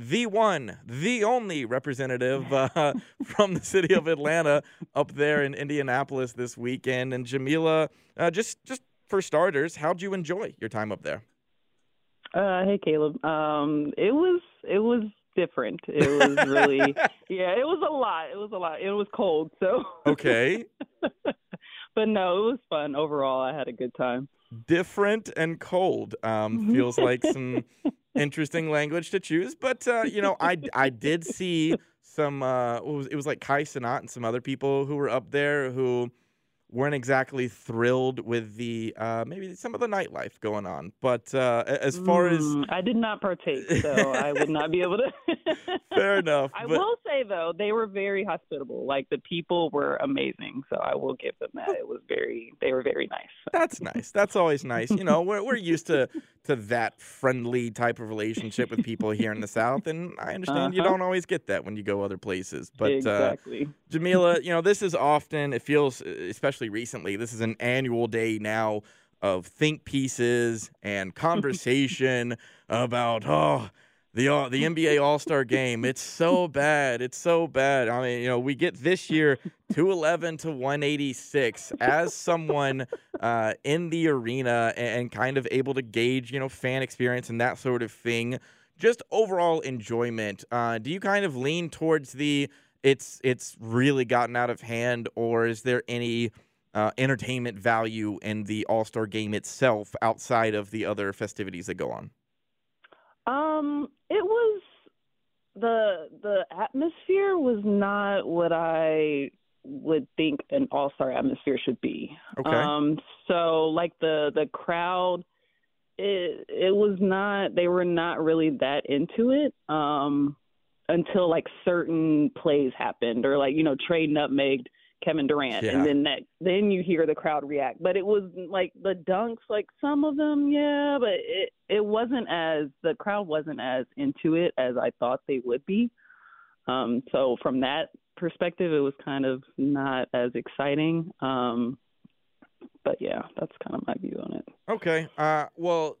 the one, the only representative uh, from the city of Atlanta up there in Indianapolis this weekend. And Jameelah, uh, just just for starters, how'd you enjoy your time up there? Uh, hey Caleb. Um, it was it was different. It was really yeah. It was a lot. It was a lot. It was cold, so Okay, but no, it was fun overall. I had a good time. Different and cold um, feels like some interesting language to choose. But uh, you know, I I did see some. Uh, what was, it was like Kai Cenat and some other people who were up there who weren't exactly thrilled with the uh, maybe some of the nightlife going on. But uh, as far as Mm, I did not partake, so I would not be able to. fair enough, I but will say though, they were very hospitable. Like the people were amazing, so I will give them that. It was very, they were very nice. That's nice. That's always nice. You know, we're we're used to to that friendly type of relationship with people here in the South, and I understand you Uh-huh. don't always get that when you go other places. But uh, exactly. Jameelah, you know, this is often it feels, especially recently, this is an annual day now of think pieces and conversation about oh. The, uh, the NBA All Star game, it's so bad. It's so bad. I mean, you know, we get this year 211 to 186 as someone uh, in the arena and, and kind of able to gauge, you know, fan experience and that sort of thing. Just overall enjoyment. Uh, do you kind of lean towards the it's it's really gotten out of hand, or is there any uh, entertainment value in the All Star game itself outside of the other festivities that go on? Um, it was the the atmosphere was not what I would think an all star atmosphere should be. Okay. Um, so like the the crowd, it it was not. They were not really that into it. Um, until like certain plays happened, or like you know Trae nutmegged Kevin Durant, Yeah. and then that then you hear the crowd react. But it was like the dunks, like some of them, yeah, but it it wasn't as the crowd wasn't as into it as I thought they would be. Um, so from that perspective, it was kind of not as exciting. Um, but yeah, that's kind of my view on it. Okay. Uh, well,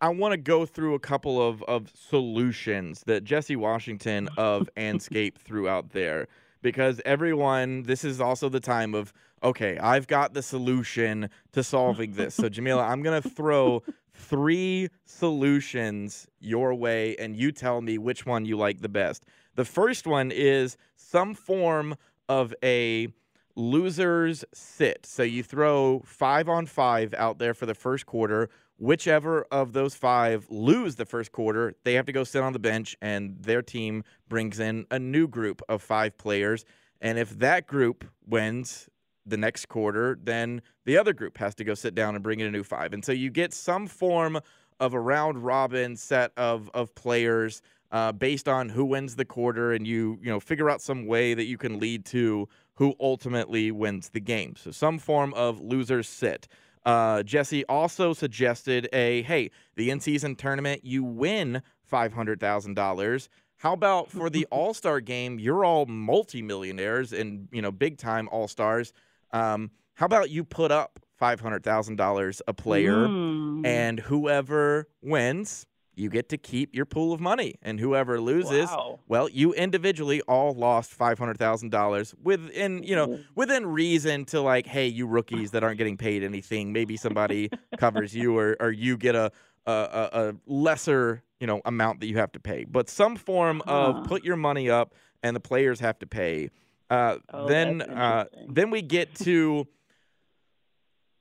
I want to go through a couple of, of solutions that Jesse Washington of Andscape threw out there because everyone, this is also the time of, okay, I've got the solution to solving this. So, Jameelah, I'm going to throw three solutions your way and you tell me which one you like the best. The first one is some form of a losers sit. So you throw five on five out there for the first quarter. Whichever of those five lose the first quarter, they have to go sit on the bench, and their team brings in a new group of five players. And if that group wins the next quarter, then the other group has to go sit down and bring in a new five. And so you get some form of a round robin set of of players uh, based on who wins the quarter, and you you know figure out some way that you can lead to who ultimately wins the game. So some form of losers sit. Uh, Jesse also suggested a hey, the in season tournament, you win five hundred thousand dollars. How about for the All Star game? You're all multimillionaires and you know big time All Stars. Um, how about you put up five hundred thousand dollars a player, Mm. and whoever wins, you get to keep your pool of money, and whoever loses, Wow. well, you individually all lost five hundred thousand dollars within you know within reason to like, hey, you rookies that aren't getting paid anything, maybe somebody covers you or or you get a a, a, a lesser you know amount that you have to pay, but some form Huh. of put your money up and the players have to pay. Uh, Oh, then uh, then we get to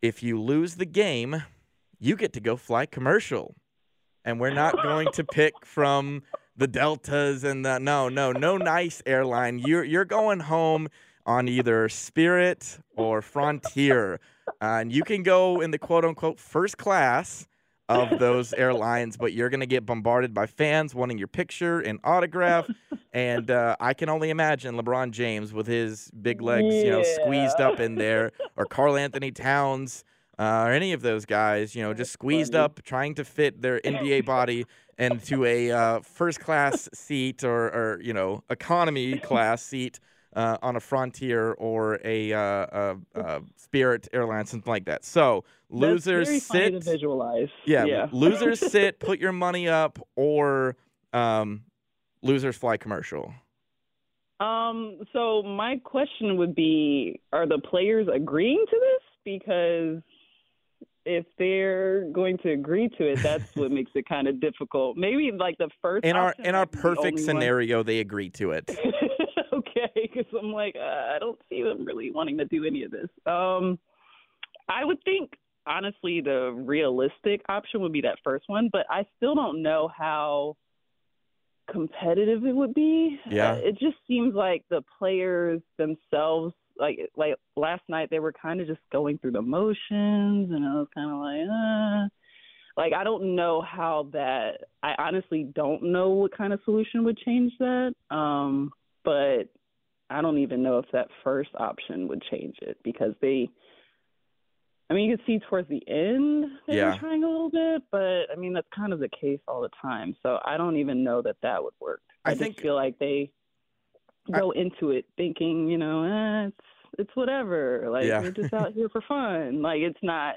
if you lose the game, you get to go fly commercial, and we're not going to pick from the deltas and the no no no nice airline. You're you're going home on either Spirit or Frontier, uh, and you can go in the quote unquote first class of those airlines, but you're gonna get bombarded by fans wanting your picture and autograph. And uh, I can only imagine LeBron James with his big legs, you know, squeezed up in there, or Karl-Anthony Towns, uh, or any of those guys, you know, just squeezed funny. up, trying to fit their NBA body into a uh, first class seat or, or, you know, economy class seat uh, on a Frontier or a, uh, uh, uh, Spirit airline, something like that. So losers That's very funny sit. visualize. Yeah, yeah. losers sit, put your money up, or um, losers fly commercial. Um, so my question would be are the players agreeing to this? Because if they're going to agree to it, that's what makes it kind of difficult. Maybe like the first In our in our be the perfect one. scenario, they agree to it. okay, because I'm like, uh, I don't see them really wanting to do any of this. Um, I would think honestly the realistic option would be that first one, but I still don't know how competitive it would be. Yeah. Uh, it just seems like the players themselves, like like last night, they were kind of just going through the motions, and I was kind of like, uh. Like I don't know how that. I honestly don't know what kind of solution would change that. Um, but I don't even know if that first option would change it because they. I mean, you can see towards the end they Yeah. were trying a little bit, but I mean that's kind of the case all the time. So I don't even know that that would work. I I, think- just feel like they go into it thinking, you know, eh, it's it's whatever. Like Yeah. we're just out here for fun. Like it's not.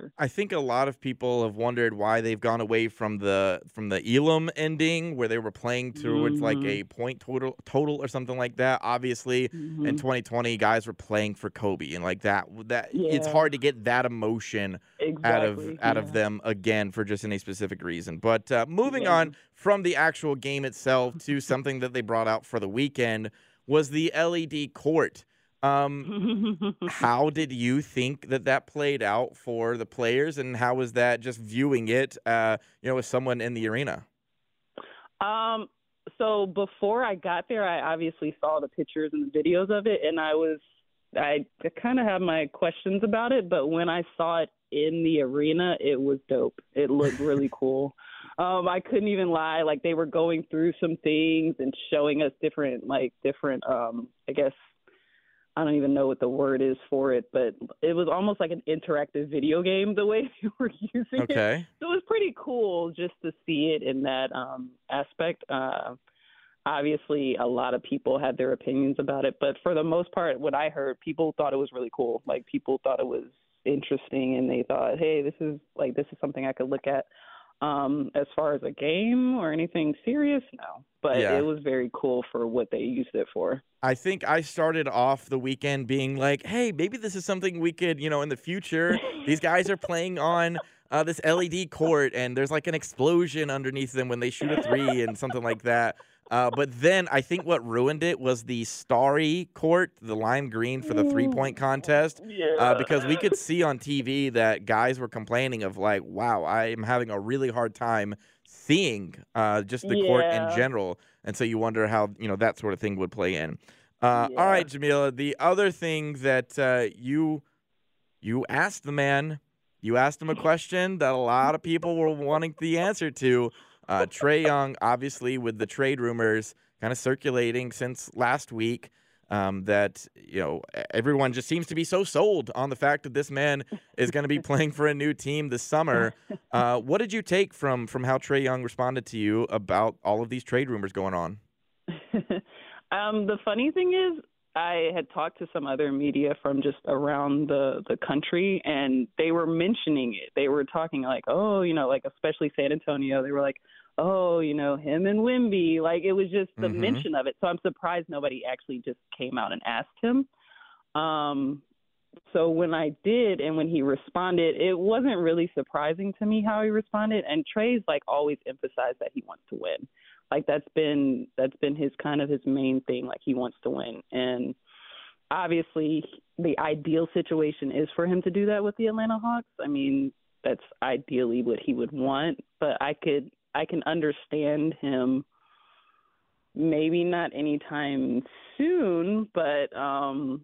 nature. I think a lot of people have wondered why they've gone away from the from the Elam ending where they were playing towards like Mhm. a point total total or something like that. Obviously, in Mhm. 2020, guys were playing for Kobe and like that. That it's hard to get that emotion exactly. out of out of them again for just any specific reason. But uh, moving Yeah. on from the actual game itself to something that they brought out for the weekend was the LED court. Um, how did you think that that played out for the players, and how was that just viewing it, uh, you know, with someone in the arena? Um, so before I got there, I obviously saw the pictures and the videos of it, and I was, I kind of had my questions about it, but when I saw it in the arena, it was dope. It looked really cool. Um, I couldn't even lie. Like they were going through some things and showing us different, like different, um, I guess, I don't even know what the word is for it, but it was almost like an interactive video game the way they were using it. Okay. so it was pretty cool just to see it in that um aspect. Uh obviously a lot of people had their opinions about it but for the most part what i heard people thought it was really cool. Like people thought it was interesting and they thought hey this is like this is something i could look at um as far as a game or anything serious no but Yeah. it was very cool for what they used it for I think I started off the weekend being like, hey, maybe this is something we could, you know, in the future. These guys are playing on uh, this LED court, and there's like an explosion underneath them when they shoot a three and something like that. Uh, but then I think what ruined it was the starry court, the lime green for the three point contest. Yeah. Uh, because we could see on TV that guys were complaining of like, wow, I am having a really hard time seeing uh, just the court in general, and so you wonder how you know that sort of thing would play in. Uh, Yeah. All right, Jameelah. The other thing that uh, you you asked the man, you asked him a question that a lot of people were wanting the answer to. Uh, Trae Young, obviously, with the trade rumors kind of circulating since last week, um, that you know everyone just seems to be so sold on the fact that this man is going to be playing for a new team this summer. Uh, what did you take from from how Trae Young responded to you about all of these trade rumors going on? um, the funny thing is, I had talked to some other media from just around the the country, and they were mentioning it. They were talking like, oh, you know, like especially San Antonio. They were like, oh, you know, him and Wemby. Like it was just the Mhm. mention of it. So I'm surprised nobody actually just came out and asked him. Um, so when I did, and when he responded, it wasn't really surprising to me how he responded. And Trae's like always emphasized that he wants to win like that's been that's been his kind of his main thing like he wants to win. And obviously the ideal situation is for him to do that with the Atlanta Hawks. I mean that's ideally what he would want but i could i can understand him maybe not anytime soon but um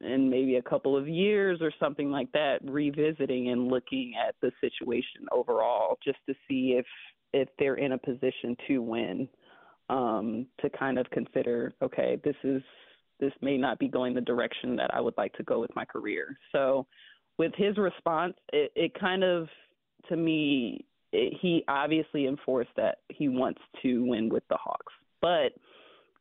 in maybe a couple of years or something like that revisiting and looking at the situation overall just to see if if they're in a position to win um to kind of consider okay this is this may not be going the direction that I would like to go with my career. So with his response it it kind of to me it, he obviously enforced that he wants to win with the Hawks. But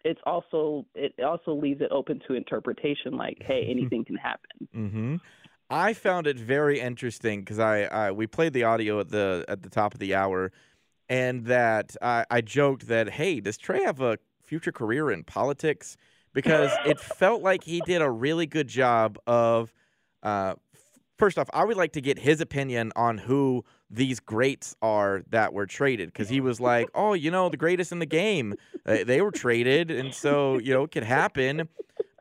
it's also it also leaves it open to interpretation like hey anything can happen. Mm-hmm. I found it very interesting because I, I we played the audio at the at the top of the hour, and that I, I joked that hey, does Trae have a future career in politics? Because it felt like he did a really good job of. Uh, first off, I would like to get his opinion on who these greats are that were traded because he was like, oh, you know, the greatest in the game, uh, they were traded, and so you know it could happen.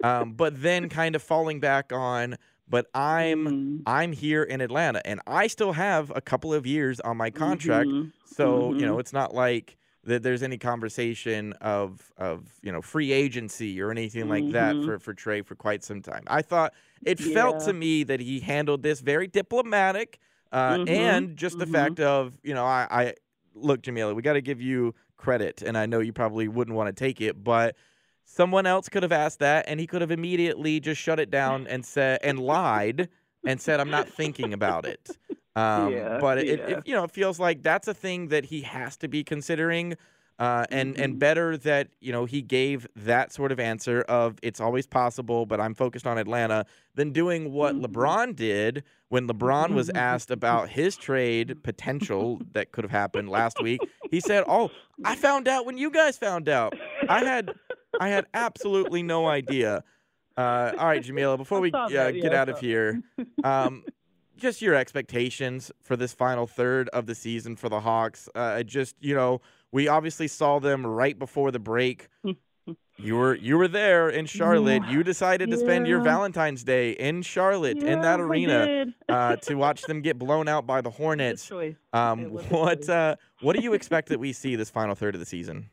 Um, but then kind of falling back on, but I'm Mhm. I'm here in Atlanta and I still have a couple of years on my contract. Mhm. So, you Mhm. know, it's not like that there's any conversation of of, you know, free agency or anything like that Mhm. for for Trae for quite some time. I thought it felt to me that he handled this very diplomatic uh, Mhm. and just the fact of, you know, I, I look, Jameelah, we got to give you credit and I know you probably wouldn't want to take it, but someone else could have asked that and he could have immediately just shut it down and said and lied and said i'm not thinking about it um, Yeah, but it, yeah. it you know it feels like that's a thing that he has to be considering uh, and and Mhm. better that you know he gave that sort of answer of it's always possible but i'm focused on atlanta than doing what Mhm. lebron did when lebron was asked about his trade potential that could have happened last week he said oh i found out when you guys found out i had I had absolutely no idea. Uh, all right, Jameelah, before we uh, that, get yeah, I out of here, um, just your expectations for this final third of the season for the Hawks. Uh, just you know, we obviously saw them right before the break. You were you were there in Charlotte. Yeah, You decided to spend your. Valentine's Day in Charlotte in that arena uh, to watch them get blown out by the Hornets. Um, It was a what uh, what do you expect that we see this final third of the season?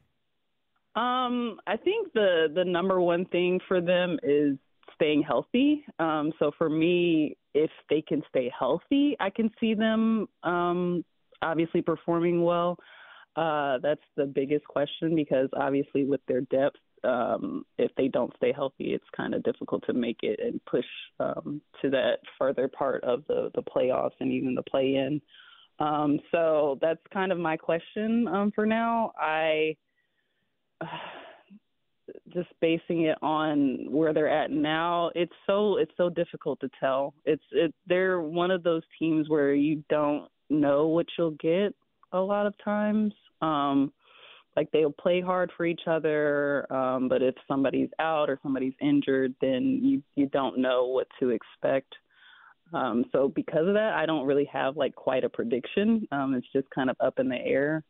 Um, I think the the number one thing for them is staying healthy. Um, so for me, if they can stay healthy, I can see them um, obviously performing well. Uh, that's the biggest question because obviously with their depth, um, if they don't stay healthy, it's kind of difficult to make it and push um, to that further part of the the playoffs and even the play in. Um, so that's kind of my question um, for now. I just basing it on where they're at now, it's so it's so difficult to tell. It's it they're one of those teams where you don't know what you'll get a lot of times. Um like they'll play hard for each other, um, but if somebody's out or somebody's injured, then you you don't know what to expect. Um, so because of that, I don't really have like quite a prediction. Um, it's just kind of up in the air.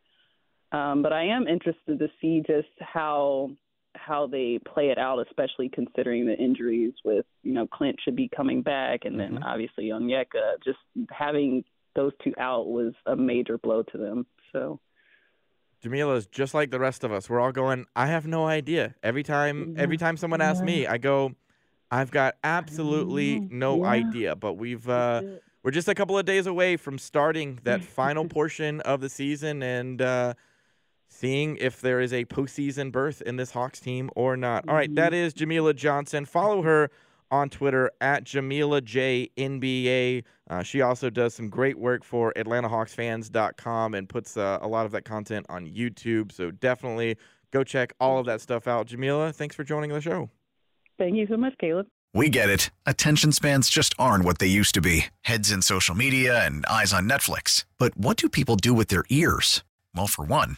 Um, but I am interested to see just how how they play it out, especially considering the injuries with you know Clint should be coming back, and then Mhm. obviously Onyeka. Just having those two out was a major blow to them. So Jameelah's just like the rest of us. We're all going, I have no idea. Every time every time someone asks me, I go, I've got absolutely no Yeah. idea. But we've uh we're just a couple of days away from starting that final portion of the season and uh seeing if there is a postseason berth in this Hawks team or not. All right, that is Jameelah Johnson. Follow her on Twitter at Jameelah J NBA. Uh, she also does some great work for AtlantaHawksFans.com and puts uh, a lot of that content on YouTube. So definitely go check all of that stuff out. Jameelah, thanks for joining the show. thank you so much, Caleb. We get it. Attention spans just aren't what they used to be heads in social media and eyes on Netflix. But what do people do with their ears? Well, for one,